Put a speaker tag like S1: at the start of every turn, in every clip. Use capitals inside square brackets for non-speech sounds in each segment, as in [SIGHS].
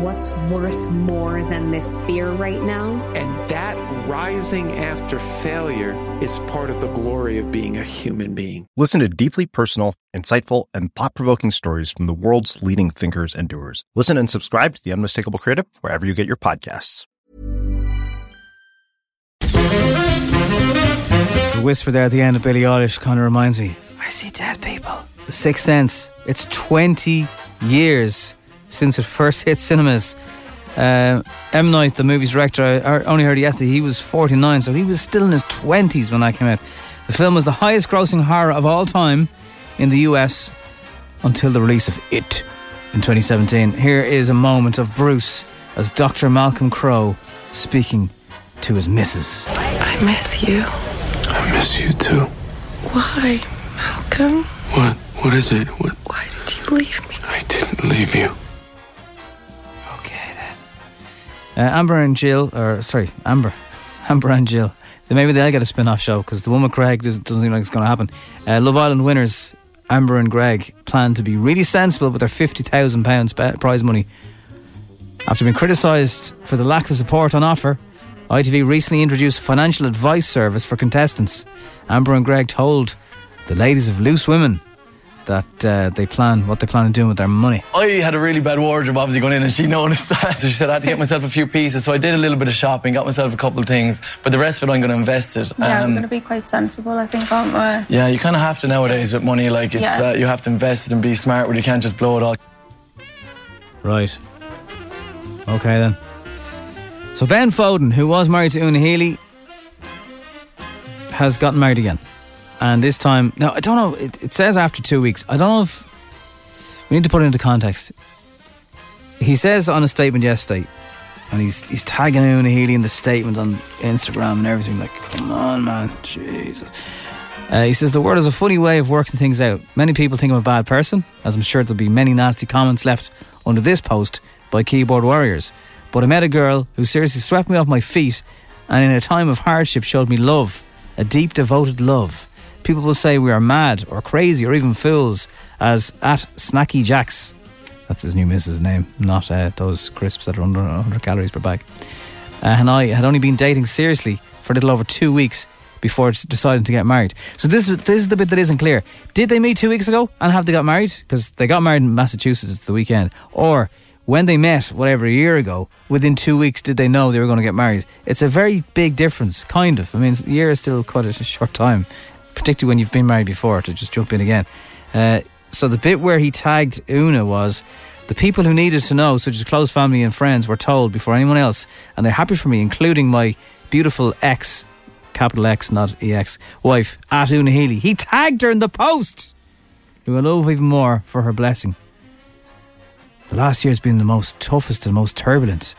S1: What's worth more than this fear right now?
S2: And that rising after failure is part of the glory of being a human being.
S3: Listen to deeply personal, insightful, and thought provoking stories from the world's leading thinkers and doers. Listen and subscribe to The Unmistakable Creative wherever you get your podcasts.
S4: The whisper there at the end of Billie Eilish kind of reminds me I see dead people. The Sixth Sense. It's 20 years since it first hit cinemas. Uh, M. Night, the movie's director, I only heard yesterday, he was 49, so he was still in his 20s when that came out. The film was the highest grossing horror of all time in the US until the release of It in 2017. Here is a moment of Bruce as Dr. Malcolm Crowe speaking to his missus.
S5: I miss you.
S6: I miss you too.
S5: Why, Malcolm?
S6: What? What is it? What?
S5: Why did you leave me?
S6: I didn't leave you.
S4: Uh, Amber and Jill, or sorry, Amber, [LAUGHS] Amber and Jill. Then maybe they'll get a spin-off show because the one with Craig doesn't, doesn't seem like it's going to happen. Uh, Love Island winners Amber and Greg plan to be really sensible with their fifty thousand pounds prize money. After being criticised for the lack of support on offer, ITV recently introduced a financial advice service for contestants. Amber and Greg told the ladies of Loose Women that uh, they plan what they plan on doing with their money.
S7: I had a really bad wardrobe obviously going in and she noticed that. So she said I had to get myself a few pieces. So I did a little bit of shopping, got myself a couple of things, but the rest of it I'm going to invest it.
S8: Yeah, um, I'm going to be quite sensible, I think, aren't we?
S7: Yeah, you kind of have to nowadays with money. Like it's yeah. uh, you have to invest it and be smart where you can't just blow it all.
S4: Right. Okay then. So Ben Foden, who was married to Una Healy, has gotten married again and this time now I don't know. It, it, says after two weeks. I don't know if we need to put it into context. He says on a statement yesterday, and he's he's tagging Una Healy in the statement on Instagram and everything. Like, come on, man, Jesus. Uh, he says the world is a funny way of working things out. Many people think I'm a bad person, as I'm sure there'll be many nasty comments left under this post by keyboard warriors. But I met a girl who seriously swept me off my feet, and in a time of hardship showed me love, a deep, devoted love people will say we are mad or crazy or even fools, as at Snacky Jacks. That's his new missus' name, not uh, those crisps that are under 100 calories per bag. Uh, and I had only been dating seriously for a little over two weeks before deciding to get married. So this this is the bit that isn't clear. Did they meet two weeks ago and have they got married? Because they got married in Massachusetts the weekend, or when they met, whatever a year ago, within two weeks did they know they were going to get married? It's a very big difference, kind of. I mean, a year is still quite a short time particularly when you've been married before, to just jump in again. Uh, so the bit where he tagged Una was the people who needed to know, such as close family and friends, were told before anyone else, and they're happy for me, including my beautiful ex, capital X, not EX, wife, at Una Healy. He tagged her in the post, who I love even more for her blessing. The last year has been the most toughest and most turbulent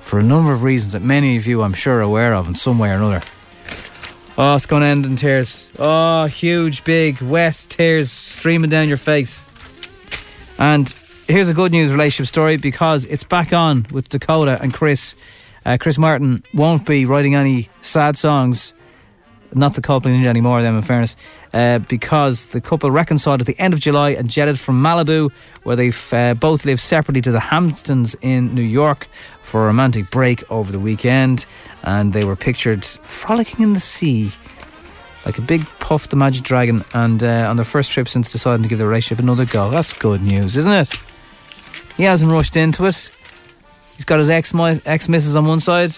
S4: for a number of reasons that many of you, I'm sure, are aware of in some way or another. Oh, it's going to end in tears. Oh, huge, big, wet tears streaming down your face. And here's a good news relationship story because it's back on with Dakota and Chris. Uh, Chris Martin won't be writing any sad songs, not the couple Ninja anymore, them in fairness, uh, because the couple reconciled at the end of July and jetted from Malibu, where they've uh, both lived separately, to the Hamptons in New York for a romantic break over the weekend. And they were pictured frolicking in the sea like a big puff the magic dragon and uh, on their first trip since deciding to give the relationship another go. That's good news isn't it? He hasn't rushed into it. He's got his ex ex missus on one side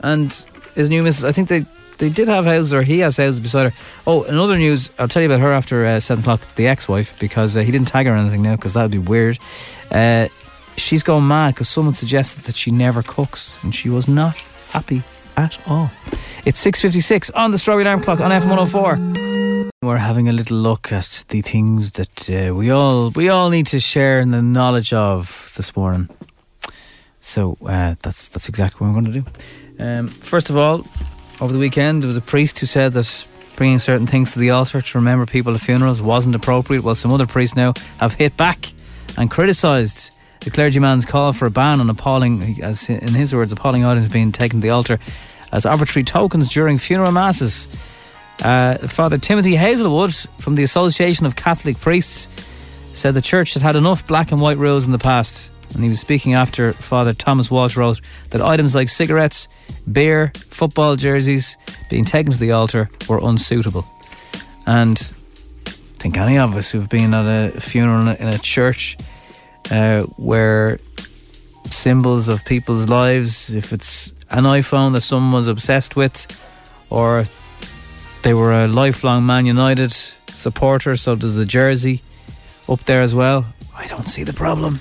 S4: and his new missus. I think they they did have houses or he has houses beside her oh another news I'll tell you about her after uh, 7 o'clock the ex-wife because uh, he didn't tag her or anything now because that would be weird Uh, she's gone mad because someone suggested that she never cooks, and she was not happy at all. It's six fifty six on the Strawberry Alarm Clock on F one hundred four. We're having a little look at the things that uh, we all we all need to share in the knowledge of this morning. So uh, that's that's exactly what we're going to do. Um, first of all, over the weekend there was a priest who said that bringing certain things to the altar to remember people at funerals wasn't appropriate. Well, some other priests now have hit back and criticised the clergyman's call for a ban on appalling, as in his words, appalling items being taken to the altar as arbitrary tokens during funeral masses. Uh, Father Timothy Hazelwood from the Association of Catholic Priests said the church had had enough black and white rules in the past. And he was speaking after Father Thomas Walsh wrote that items like cigarettes, beer, football jerseys being taken to the altar were unsuitable. And I think any of us who've been at a funeral in a church uh, where symbols of people's lives, if it's an iPhone that someone was obsessed with, or they were a lifelong Man United supporter, so does the jersey up there as well. I don't see the problem.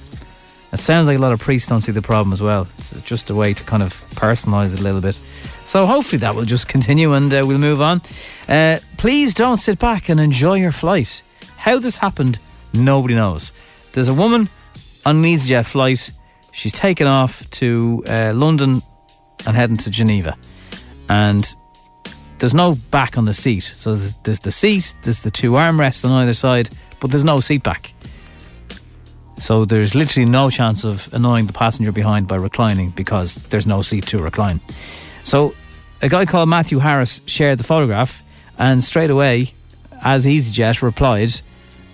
S4: It sounds like a lot of priests don't see the problem as well. It's just a way to kind of personalise it a little bit. So hopefully that will just continue and uh, we'll move on. Uh, please don't sit back and enjoy your flight. How this happened, nobody knows. There's a woman on an EasyJet flight. She's taken off to uh, London and heading to Geneva. And there's no back on the seat. So there's, there's the seat, there's the two armrests on either side, but there's no seat back. So there's literally no chance of annoying the passenger behind by reclining because there's no seat to recline. So a guy called Matthew Harris shared the photograph and straight away, as EasyJet replied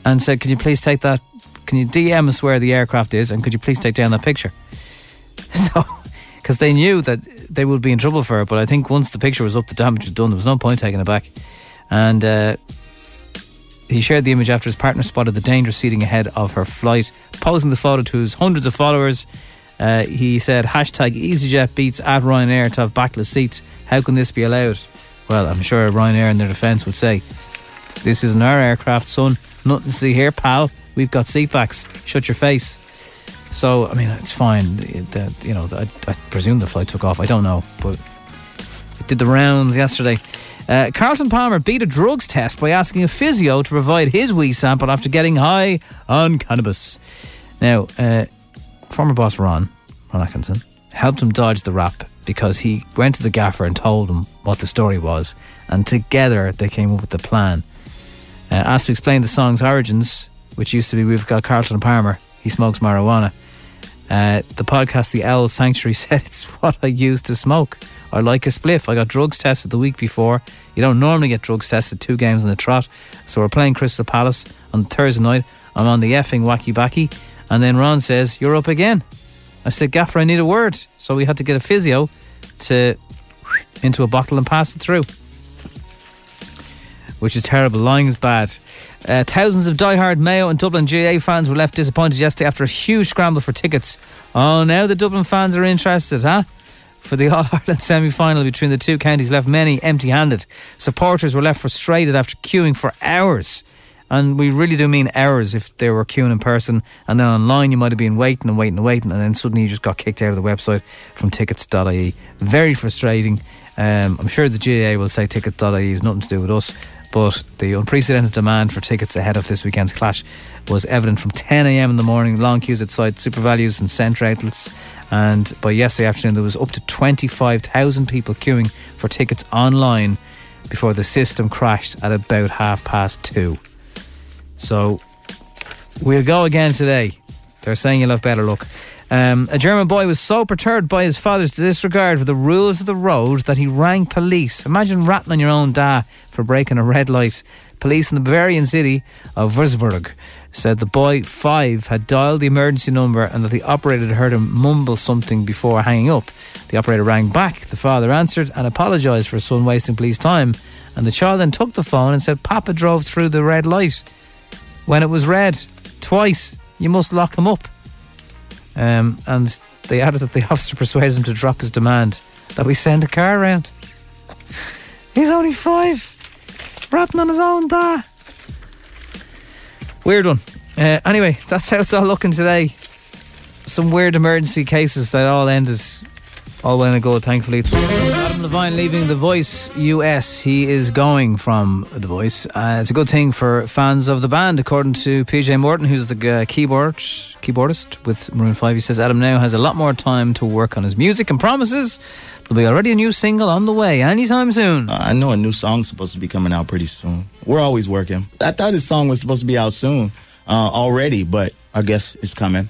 S4: and said, Can you please take that? Can you DM us where the aircraft is and could you please take down that picture? [LAUGHS] So, because they knew that they would be in trouble for it, but I think once the picture was up, the damage was done. There was no point taking it back. And uh, he shared the image after his partner spotted the dangerous seating ahead of her flight, posing the photo to his hundreds of followers. Uh, he said, hashtag EasyJet beats at Ryanair to have backless seats. How can this be allowed? Well, I'm sure Ryanair in their defence would say, this isn't our aircraft, son. Nothing to see here, pal. We've got seat backs. Shut your face. So, I mean, it's fine. The, you know, I, I presume the flight took off. I don't know, but it did the rounds yesterday. Uh, Carlton Palmer beat a drugs test by asking a physio to provide his wee sample after getting high on cannabis. Now, uh, former boss Ron, Ron Atkinson, helped him dodge the rap because he went to the gaffer and told him what the story was, and together they came up with the plan. Uh, asked to explain the song's origins, which used to be We've Got Carlton Palmer, he smokes marijuana. Uh, the podcast, The Owl Sanctuary, [LAUGHS] said it's what I use to smoke. I like a spliff. I got drugs tested the week before. You don't normally get drugs tested two games in the trot. So we're playing Crystal Palace on Thursday night. I'm on the effing wacky backy. And then Ron says, You're up again. I said, Gaffer, I need a word. So we had to get a physio to into a bottle and pass it through. Which is terrible. Lying is bad. Uh, thousands of die-hard Mayo and Dublin GAA fans were left disappointed yesterday after a huge scramble for tickets. Oh, now the Dublin fans are interested, huh? for the [LAUGHS] All Ireland semi final between the two counties left many empty handed. Supporters were left frustrated after queuing for hours. And we really do mean hours if they were queuing in person. And then online, you might have been waiting and waiting and waiting. And then suddenly you just got kicked out of the website from tickets.ie. Very frustrating. Um, I'm sure the GAA will say tickets.ie is nothing to do with us. But the unprecedented demand for tickets ahead of this weekend's clash was evident from 10am in the morning. Long queues at outside SuperValus and Centra outlets. And by yesterday afternoon, there was up to 25,000 people queuing for tickets online before the system crashed at about half past two. So we'll go again today. They're saying you'll have better luck. Um, a German boy was so perturbed by his father's disregard for the rules of the road that he rang police. Imagine ratting on your own dad for breaking a red light. Police in the Bavarian city of Würzburg said the boy, five, had dialed the emergency number and that the operator had heard him mumble something before hanging up. The operator rang back. The father answered and apologised for his son wasting police time. And the child then took the phone and said, Papa drove through the red light. When it was red, twice, you must lock him up. Um, and they added that the [LAUGHS] officer persuaded him to drop his demand that we send a car around. He's only five, rapping on his own da. Weird one. Uh, anyway, that's how it's all looking today. some weird emergency cases that all ended all well and good, thankfully. Adam Levine leaving The Voice US. He is going from The Voice. Uh, it's a good thing for fans of the band, according to PJ Morton, who's the uh, keyboard keyboardist with Maroon 5. He says Adam now has a lot more time to work on his music and promises there'll be already a new single on the way anytime soon.
S9: Uh, I know a new song's supposed to be coming out pretty soon. We're always working. I thought his song was supposed to be out soon uh, already, but I guess it's coming.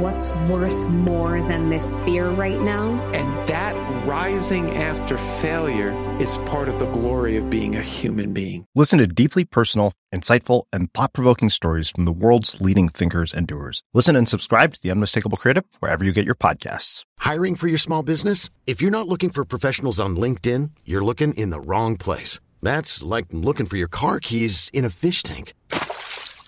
S1: What's worth more than this fear right now?
S2: And that rising after failure is part of the glory of being a human being.
S3: Listen to deeply personal, insightful, and thought provoking stories from the world's leading thinkers and doers. Listen and subscribe to The Unmistakable Creative wherever you get your podcasts.
S10: Hiring for your small business? If you're not looking for professionals on LinkedIn, you're looking in the wrong place. That's like looking for your car keys in a fish tank.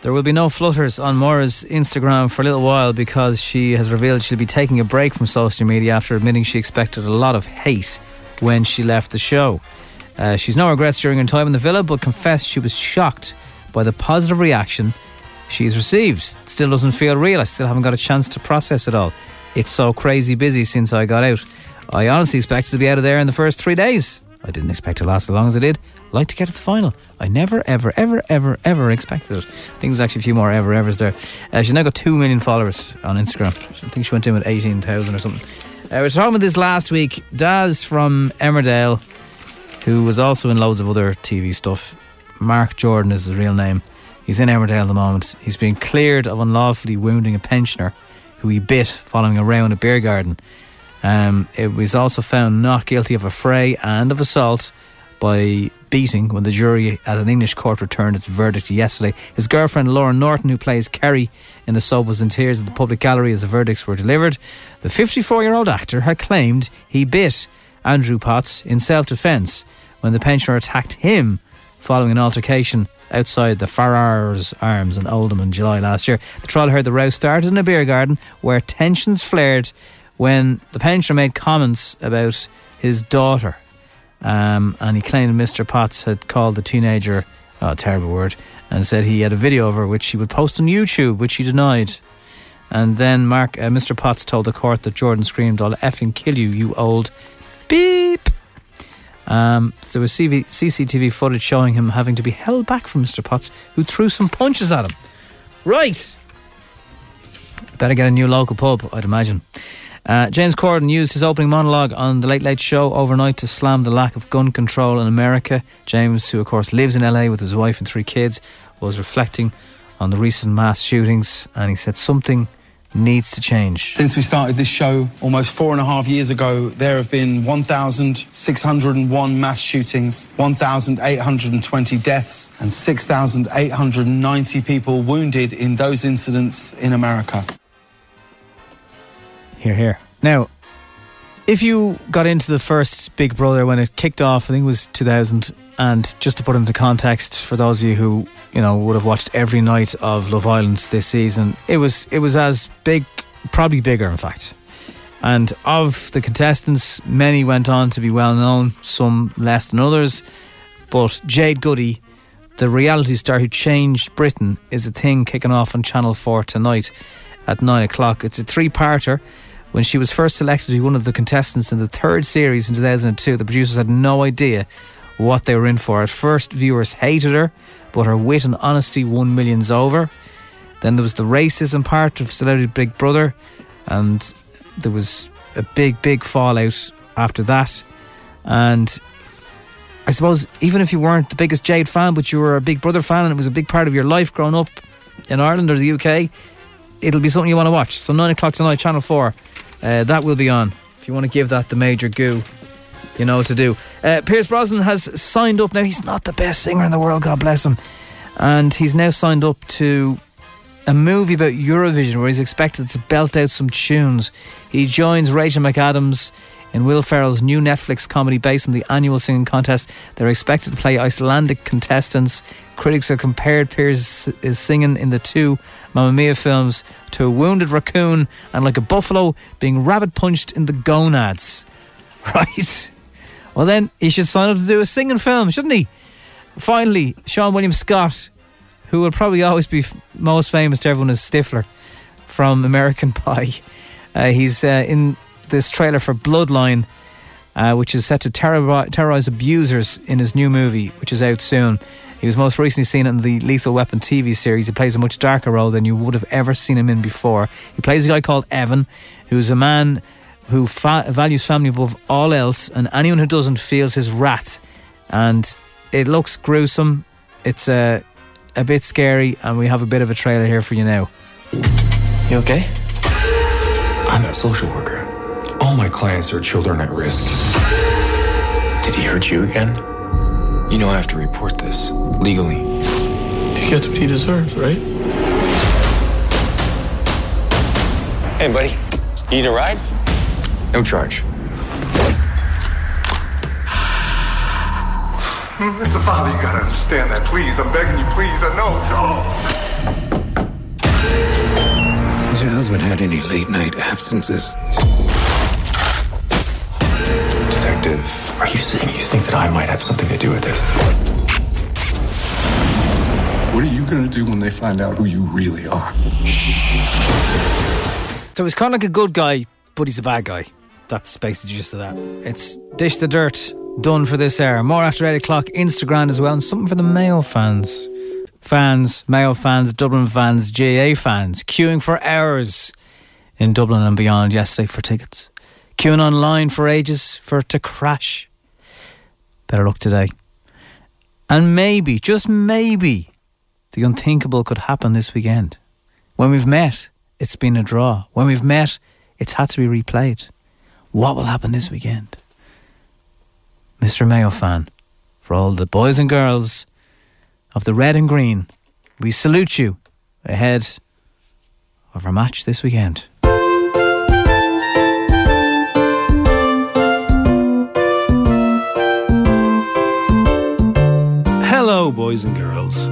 S4: There will be no flutters on Maura's Instagram for a little while because she has revealed she'll be taking a break from social media after admitting she expected a lot of hate when she left the show. Uh, she's no regrets during her time in the villa, but confessed she was shocked by the positive reaction she's received. Still doesn't feel real. I still haven't got a chance to process it all. It's so crazy busy since I got out. I honestly expected to be out of there in the first three days. I didn't expect to last as long as I did. Like to get to the final. I never, ever, ever, ever, ever expected it. I think there's actually a few more ever, evers there. Uh, she's now got 2 million followers on Instagram. I think she went in with 18,000 or something. Uh, we were talking about this last week. Daz from Emmerdale, who was also in loads of other TV stuff. Mark Jordan is his real name. He's in Emmerdale at the moment. He's been cleared of unlawfully wounding a pensioner who he bit following a row in a beer garden. Um, it was also found not guilty of a fray and of assault by beating when the jury at an English court returned its verdict yesterday. His girlfriend Laura Norton, who plays Kerry in the soap, was in tears at the public gallery as the verdicts were delivered. The 54 year old actor had claimed he bit Andrew Potts in self defence when the pensioner attacked him following an altercation outside the Farrars Arms in Oldham in July last year. The trial heard the row started in a beer garden where tensions flared when the pensioner made comments about his daughter. Um, and he claimed Mr. Potts had called the teenager, oh, terrible word, and said he had a video of her which he would post on YouTube, which he denied. And then Mark, uh, Mr. Potts told the court that Jordan screamed, I'll effing kill you, you old beep. Um, there was CV, CCTV footage showing him having to be held back from Mr. Potts, who threw some punches at him. Right. Better get a new local pub, I'd imagine. Uh, James Corden used his opening monologue on The Late Late Show overnight to slam the lack of gun control in America. James, who of course lives in LA with his wife and three kids, was reflecting on the recent mass shootings and he said something needs to change.
S11: Since we started this show almost four and a half years ago, there have been 1,601 mass shootings, 1,820 deaths, and 6,890 people wounded in those incidents in America.
S4: Here, here. Now, if you got into the first Big Brother when it kicked off, I think it was 2000, and just to put into context for those of you who you know would have watched every night of Love Island this season, it was it was as big, probably bigger, in fact. And of the contestants, many went on to be well known, some less than others. But Jade Goody, the reality star who changed Britain, is a thing kicking off on Channel 4 tonight at 9 o'clock. It's a three parter. When she was first selected to be one of the contestants in the third series in 2002, the producers had no idea what they were in for. At first, viewers hated her, but her wit and honesty won millions over. Then there was the racism part of Celebrity Big Brother, and there was a big, big fallout after that. And I suppose even if you weren't the biggest Jade fan, but you were a Big Brother fan and it was a big part of your life growing up in Ireland or the UK, it'll be something you want to watch. So, 9 o'clock tonight, Channel 4, uh, that will be on. If you want to give that the major goo, you know what to do. Uh, Pierce Brosnan has signed up now. He's not the best singer in the world, God bless him, and he's now signed up to a movie about Eurovision where he's expected to belt out some tunes. He joins Rachel McAdams in Will Ferrell's new Netflix comedy based on the annual singing contest. They're expected to play Icelandic contestants. Critics have compared Pierce is singing in the two Mamma Mia films to a wounded raccoon and like a buffalo being rabbit punched in the gonads. [LAUGHS] Right? Well, then he should sign up to do a singing film, shouldn't he? Finally, Seann William Scott, who will probably always be f- most famous to everyone as Stifler from American [LAUGHS] Pie. Uh, he's uh, in this trailer for Bloodline, uh, which is set to terror- terrorize abusers in his new movie, which is out soon. He was most recently seen in the Lethal Weapon TV series. He plays a much darker role than you would have ever seen him in before. He plays a guy called Evan, who's a man who fa- values family above all else, and anyone who doesn't feels his wrath. And it looks gruesome. It's a, a bit scary, and we have a bit of a trailer here for you now.
S12: You okay? I'm a social worker. All my clients are children at risk. Did he hurt you again? You know I have to report this legally.
S6: He gets what he deserves, right?
S12: Hey, buddy. You need a ride? No charge. [SIGHS]
S13: As a father, you gotta understand that. Please, I'm begging you, please. I know.
S6: Has your husband had any late night absences?
S12: Detective, are you saying you think that I might have something to do with this?
S13: What are you gonna do when they find out who you really are?
S4: So he's kind of like a good guy, but he's a bad guy. That's basically just that. It's Dish the Dirt, done for this hour. More after 8 o'clock, Instagram as well, and something for the Mayo fans. Fans, Mayo fans, Dublin fans, GAA fans, queuing for hours in Dublin and beyond yesterday for tickets. Queuing online for ages for it to crash. Better luck today. And maybe, just maybe, the unthinkable could happen this weekend. When we've met, it's been a draw. When we've met, it's had to be replayed. What will happen this weekend? Mr. Mayo fan, for all the boys and girls of the red and green, we salute you ahead of our match this weekend.
S14: Boys and girls.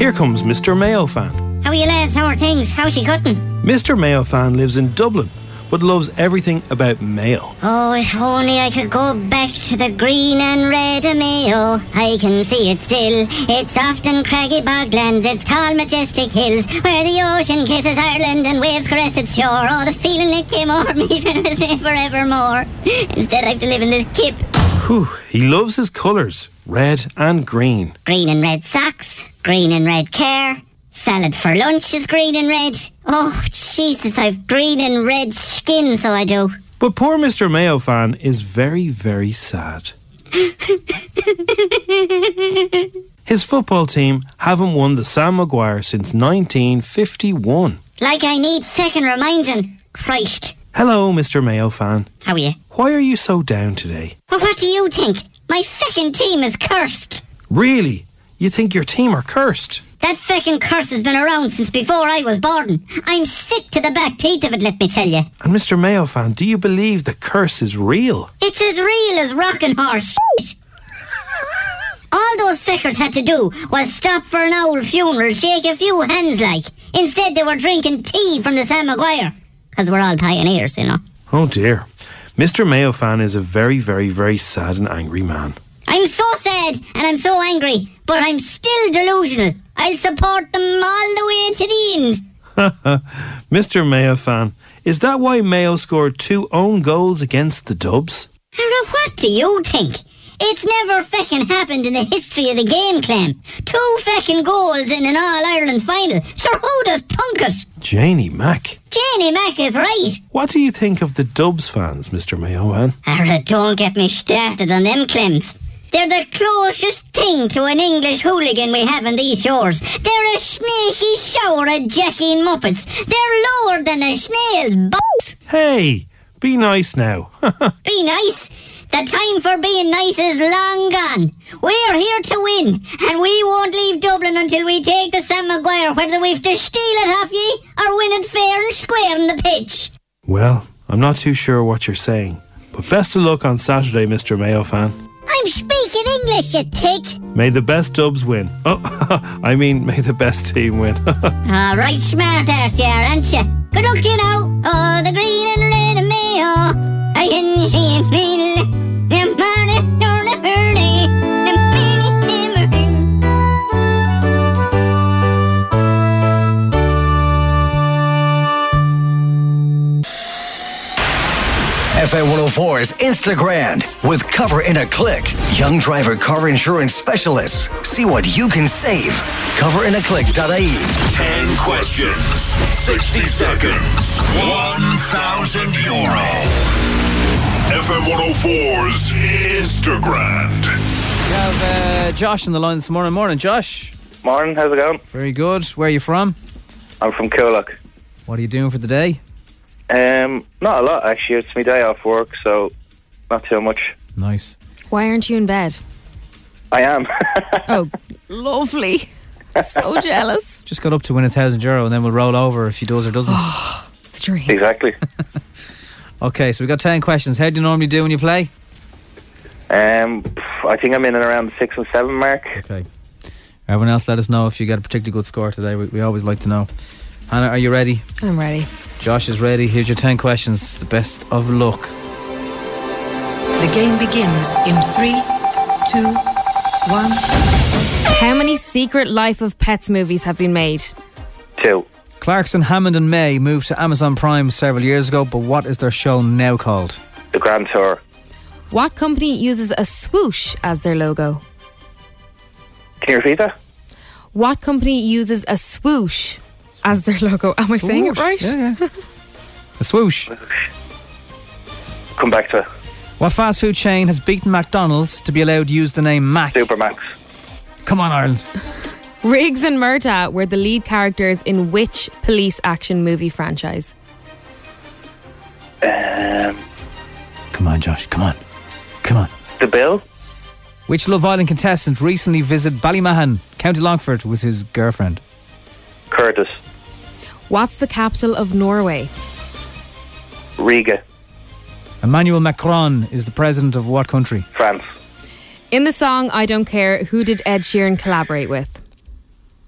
S14: Here comes Mr. Mayo fan.
S15: How are you lads? How are things? How's she cutting?
S14: Mr. Mayo fan lives in Dublin, but loves everything about Mayo.
S15: Oh, if only I could go back to the green and red of Mayo. I can see it still. It's soft and craggy boglands, it's tall, majestic hills, where the ocean kisses Ireland and waves caress its shore. Oh, the feeling it came over [LAUGHS] me when I was forevermore. Instead, I have to live in this kip.
S14: Whew, he loves his colours, red and green.
S15: Green and red socks, green and red care. Salad for lunch is green and red. Oh, Jesus, I've green and red skin, so I do.
S14: But poor Mr. Mayo fan is very, very sad. [LAUGHS] His football team haven't won the Sam Maguire since 1951.
S15: Like I need second reminding. Christ.
S14: Hello, Mr. Mayo fan.
S15: How are you?
S14: Why are you so down today?
S15: Well, what do you think? My feckin' team is cursed.
S14: Really? You think your team are cursed?
S15: That feckin' curse has been around since before I was born. I'm sick to the back teeth of it, let me tell you.
S14: And Mr. Mayo fan, do you believe the curse is real?
S15: It's as real as rocking horse shit. All those feckers had to do was stop for an owl funeral, shake a few hands like. Instead, they were drinking tea from the Sam Maguire. Because we're all pioneers, you know.
S14: Oh dear. Mr. Mayo fan is a very, very, very sad and angry man.
S15: I'm so sad and I'm so angry, but I'm still delusional. I'll support them all the way to the end. [LAUGHS]
S14: Mr. Mayo fan, is that why Mayo scored two own goals against the Dubs?
S15: What do you think? It's never feckin' happened in the history of the game, Clem. Two feckin' goals in an All Ireland final. Sure, who'd have thunk it?
S14: Janie Mack.
S15: Janie Mack is right.
S14: What do you think of the Dubs fans, Mr. Mayo fan?
S15: Ara, don't get me started on them, Clems. They're the closest thing to an English hooligan we have on these shores. They're a snaky shower of jacking muppets. They're lower than a snail's butts.
S14: Hey, Be nice now. [LAUGHS]
S15: Be nice. The time for being nice is long gone. We're here to win, and we won't leave Dublin until we take the Sam Maguire, whether we've to steal it off ye or win it fair and square on the pitch.
S14: well, I'm not too sure what you're saying, but best of luck on Saturday, Mr. Mayo fan.
S15: I'm speaking English, you tick.
S14: May the best dubs win. Oh, [LAUGHS] I mean, may the best team win. [LAUGHS]
S15: All right, smart arse, you are, aren't you? Good luck to you now. Oh, the green and red. I can see it smile. The morning, nor the hurry. The minute, never
S16: FM 104's Instagram with Cover in a Click. Young driver car insurance specialists. See what you can save. Coverinaclick.ie.
S17: 10 questions, 60 seconds, 1,000 euro. FM 104's Instagram.
S4: We have uh, Josh on the line this morning. Morning, Josh.
S18: Morning, how's it going?
S4: Very good. Where are you from?
S18: I'm from Coolock.
S4: What are you doing for the day?
S18: Um, not a lot actually. It's my day off work, so not too much.
S4: Nice.
S19: Why aren't you in bed?
S18: I am. [LAUGHS]
S19: Oh, lovely. So [LAUGHS] jealous.
S4: Just got up to win a thousand euro, and then we'll roll over if he does or doesn't. [GASPS]
S19: the dream.
S18: Exactly. [LAUGHS]
S4: okay, so we've got ten questions. How do you normally do when you play?
S18: Um, I think I'm in and around the six and seven mark.
S4: Okay. Everyone else, let us know if you got a particularly good score today. We, we always like to know. Hannah, are you ready?
S19: I'm ready.
S4: Josh is ready. Here's your 10 questions. The best of luck.
S20: The game begins in three, two, one.
S19: How many Secret Life of Pets movies have been made?
S18: Two.
S4: Clarkson, Hammond, and May moved to Amazon Prime several years ago, but what is their show now called?
S18: The Grand Tour.
S19: What company uses a swoosh as their logo?
S18: Can you repeat that?
S19: What company uses a swoosh as their logo? Am I saying it right?
S4: yeah, yeah. A swoosh.
S18: Come back to it.
S4: What fast food chain has beaten McDonald's to be allowed to use the name Mac?
S18: Supermac's.
S4: Come on, Ireland.
S19: Riggs and Murtaugh were the lead characters in which police action movie franchise?
S18: Um,
S4: Come on, Josh. Come on. Come on.
S18: the Bill.
S4: Which Love Island contestant recently visited Ballymahon, County Longford, with his girlfriend?
S18: Curtis.
S19: What's the capital of Norway?
S18: Riga.
S4: Emmanuel Macron is the president of what country?
S18: France.
S19: In the song I Don't Care, who did Ed Sheeran collaborate with?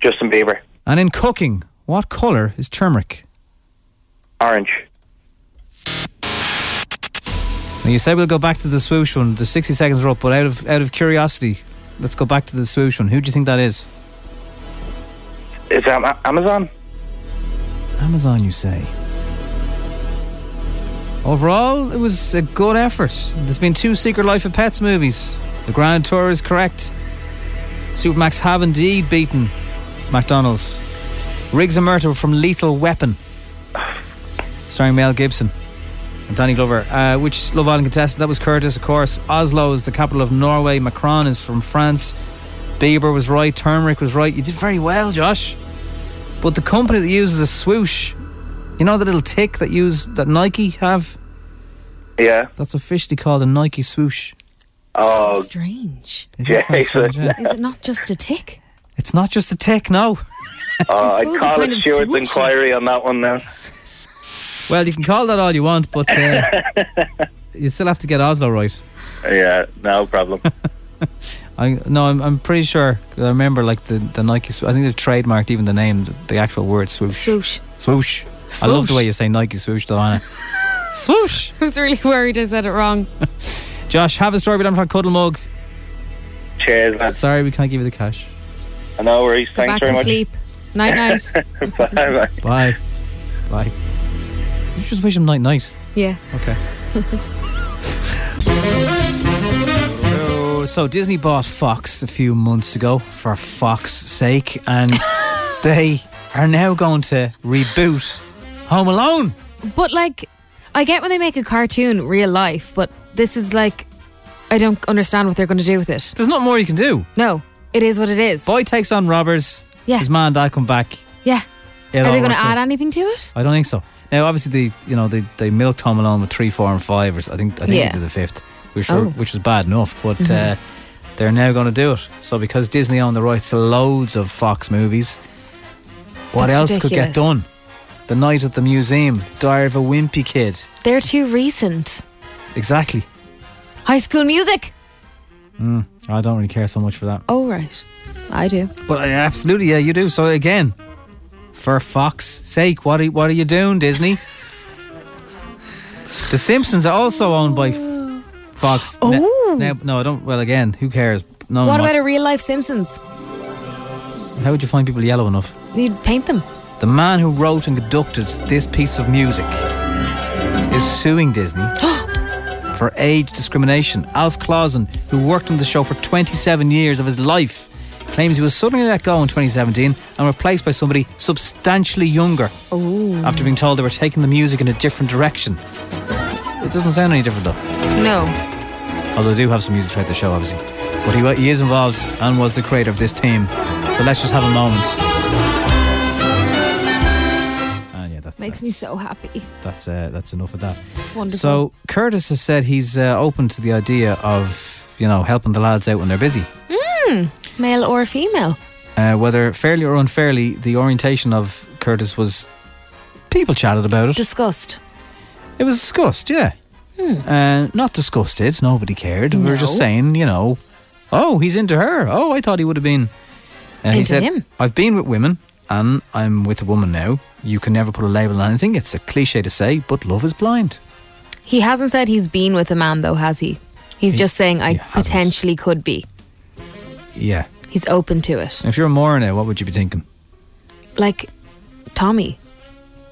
S18: Justin Bieber.
S4: And in cooking, what colour is turmeric?
S18: Orange.
S4: Now you said we'll go back to the swoosh one. The 60 seconds are up, but out of out of curiosity, let's go back to the swoosh one. Who do you think that is?
S18: Is that Am- Amazon?
S4: Amazon, you say? Overall, it was a good effort. There's been two Secret Life of Pets movies. The Grand Tour is correct. Supermac's have indeed beaten McDonald's. Riggs and Murtaugh from Lethal Weapon, starring Mel Gibson and Danny Glover. Uh, which Love Island contestant? That was Curtis, of course. Oslo is the capital of Norway. Macron is from France. Bieber was right. Turmeric was right. You did very well, Josh. But the company that uses a swoosh, you know the little tick that use that Nike have?
S18: Yeah.
S4: That's officially called a Nike swoosh.
S18: Oh,
S19: Strange.
S4: It is quite strange, yeah.
S19: Is it not just a tick?
S4: It's not just a tick, no. [LAUGHS]
S18: uh,
S19: I
S18: I'd
S19: suppose it
S18: call it
S19: of
S18: Stuart's inquiry on that one now.
S4: Well, you can call that all you want, but uh, [LAUGHS] you still have to get Oslo right.
S18: Yeah, no problem. [LAUGHS]
S4: I no, I'm, I'm pretty sure. I remember like the, the Nike. I think they've trademarked even the name, the, the actual word swoosh.
S19: Swoosh.
S4: Swoosh. I love the way you say Nike swoosh, though, Anna. swoosh.
S19: I was really worried I said it wrong.
S4: Josh, have a story, but I'm not cuddle mug.
S18: Cheers, man.
S4: Sorry, we can't give you the cash.
S18: Uh, no worries.
S19: Go
S18: Thanks
S19: back
S18: very
S19: to
S18: much.
S19: sleep. Night night. [LAUGHS]
S18: bye bye.
S4: Bye. Bye. You just wish him night night.
S19: yeah.
S4: Okay. So, [LAUGHS] so Disney bought Fox a few months ago for Fox's sake, and [LAUGHS] they are now going to reboot Home Alone.
S19: But like, I get when they make a cartoon real life, but this is like, I don't understand what they're going to do with it.
S4: There's not more you can do.
S19: No, it is what it is.
S4: Boy takes on robbers.
S19: Yeah.
S4: His man and dad come back.
S19: Yeah.
S4: it
S19: Are they going to
S4: out.
S19: add anything to it?
S4: I don't think so. Now, obviously, they you know they they milked Home Alone with three, four, and five. Or. I think I think
S19: Yeah.
S4: they did the fifth, which
S19: Oh.
S4: were, which was bad enough. But
S19: Mhm.
S4: uh, they're now going to do it. So because Disney own the rights to loads of Fox movies, what
S19: That's
S4: else could get done? The Night at the Museum, Diary of a Wimpy Kid.
S19: They're too recent.
S4: Exactly.
S19: High School Music.
S4: Mm, I don't really care so much for that.
S19: Oh right, I do.
S4: But uh, absolutely, yeah, you do. So again, for Fox' sake, what are, what are you doing, Disney? the Simpsons are also owned by [GASPS] Fox.
S19: Oh.
S4: now, no, I don't. Well, again, who cares? No.
S19: what about a real life Simpsons?
S4: How would you find people yellow enough?
S19: You'd paint them.
S4: The man who wrote and conducted this piece of music is suing Disney [GASPS] [GASPS] for age discrimination. Alf Clausen, who worked on the show for 27 years of his life, claims he was suddenly let go in 2017 and replaced by somebody substantially younger
S19: Ooh.
S4: after being told they were taking the music in a different direction. It doesn't sound any different though.
S19: No.
S4: Although they do have some music throughout the show, obviously. But he, he is involved and was the creator of this team. So let's just have a moment.
S19: Makes me so happy.
S4: that's uh, that's enough of that.
S19: Wonderful.
S4: So Curtis has said he's uh, open to the idea of you know helping the lads out when they're busy,
S19: Mm, male or female?
S4: uh, whether fairly or unfairly. The orientation of Curtis was people chatted about it.
S19: Discussed.
S4: It was discussed, yeah.
S19: Hmm.
S4: Uh, not disgusted. Nobody cared. We were just
S19: No.
S4: saying, you know, oh, he's into her. Oh, I thought he would have been. And he
S19: Into
S4: said,
S19: him.
S4: I've been with women and I'm with a woman now. You can never put a label on anything. It's a cliche to say, but love is blind.
S19: He hasn't said he's been with a man though, has he? He's
S4: He-
S19: just saying I potentially could be.
S4: Yeah.
S19: He's open to it.
S4: If you're more now, what would you be thinking?
S19: Like Tommy.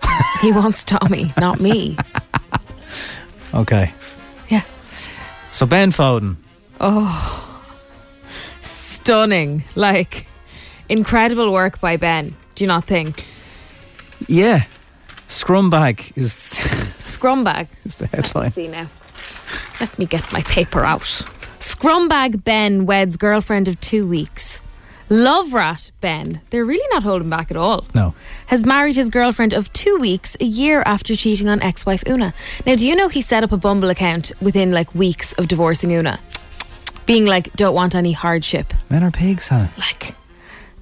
S19: [LAUGHS] he wants Tommy, not me. [LAUGHS]
S4: Okay.
S19: Yeah.
S4: So Ben Foden,
S19: Oh, stunning. Like, incredible work by Ben. Do you not think?
S4: yeah, Scrumbag is [LAUGHS]
S19: Scrumbag.
S4: is the headline.
S19: Let's see now. Let me get my paper out. Scrumbag Ben weds girlfriend of two weeks. Love rat Ben, they're really not holding back at all.
S4: No.
S19: Has married his girlfriend of two weeks a year after cheating on ex wife Una. Now, do you know he set up a Bumble account within like weeks of divorcing Una? Being like, don't want any hardship.
S4: Men are pigs, Hannah.
S19: Like,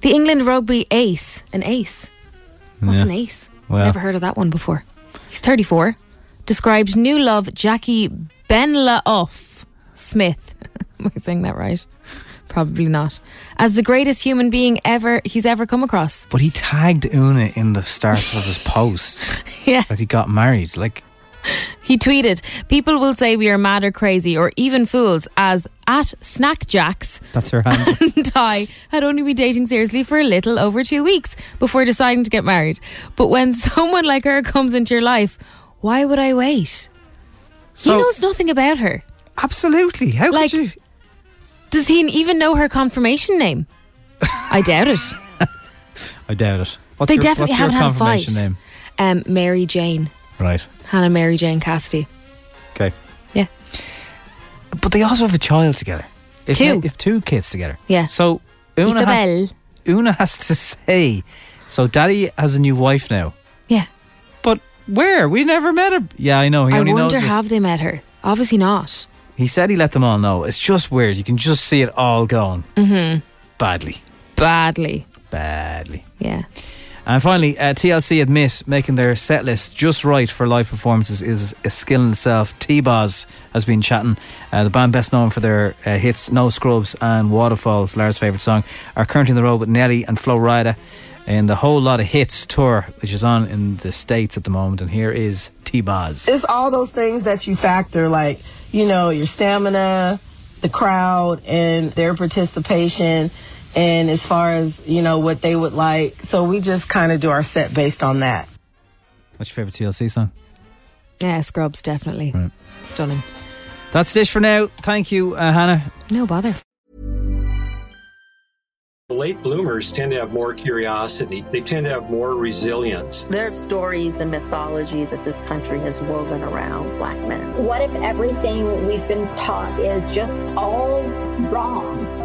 S19: the England rugby ace. An ace. What's
S4: Yeah.
S19: an ace?
S4: Well.
S19: Never heard of that one before. He's 34. Described new love Jackie Benlaoff Smith. [LAUGHS] Am I saying that right? Probably not. As the greatest human being ever he's ever come across.
S4: But he tagged Una in the start of his post [LAUGHS]
S19: Yeah.
S4: that he got married. Like,
S19: He tweeted, People will say we are mad or crazy or even fools as at Snackjacks
S4: that's her hand. [LAUGHS]
S19: and I had only been dating seriously for a little over two weeks before deciding to get married. But when [LAUGHS] someone like her comes into your life, why would I wait?
S4: So-
S19: he knows nothing about her.
S4: Absolutely. How
S19: like,
S4: could you?
S19: Does he even know her confirmation name? I doubt it. [LAUGHS]
S4: I doubt it. What's
S19: they
S4: your,
S19: definitely haven't had a fight.
S4: confirmation name?
S19: Um, Mary Jane.
S4: Right.
S19: Hannah Mary Jane Cassidy.
S4: Okay.
S19: Yeah.
S4: But they also have a child together. If
S19: Two.
S4: If two kids together.
S19: Yeah.
S4: So Una has, Una has to say. So Daddy has a new wife now.
S19: Yeah.
S4: But where? We never met her. Yeah, I know. He
S19: I
S4: only
S19: wonder
S4: knows her-
S19: have they met her? Obviously not.
S4: He said he let them all know. It's just weird. You can just see it all going
S19: Mm-hmm.
S4: badly.
S19: Badly.
S4: Badly.
S19: Yeah.
S4: And finally, uh, TLC admit making their set list just right for live performances is a skill in itself. T-Boz has been chatting. Uh, the band best known for their uh, hits No Scrubs and Waterfalls, Lara's favourite song, are currently on the road with Nelly and Flo Rida in the Whole Lot of Hits tour, which is on in the States at the moment. And here is T-Boz.
S21: It's all those things that you factor, like, you know, your stamina, the crowd, and their participation, and as far as, you know, what they would like. So we just kind of do our set based on that.
S4: What's your favourite TLC song?
S19: Yeah, Scrubs, definitely. Stunning.
S4: That's Dish for now. Thank you, uh, Hannah.
S19: No bother.
S22: Late bloomers tend to have more curiosity. They tend to have more resilience.
S23: There's stories and mythology that this country has woven around black men.
S24: What if everything we've been taught is just all wrong?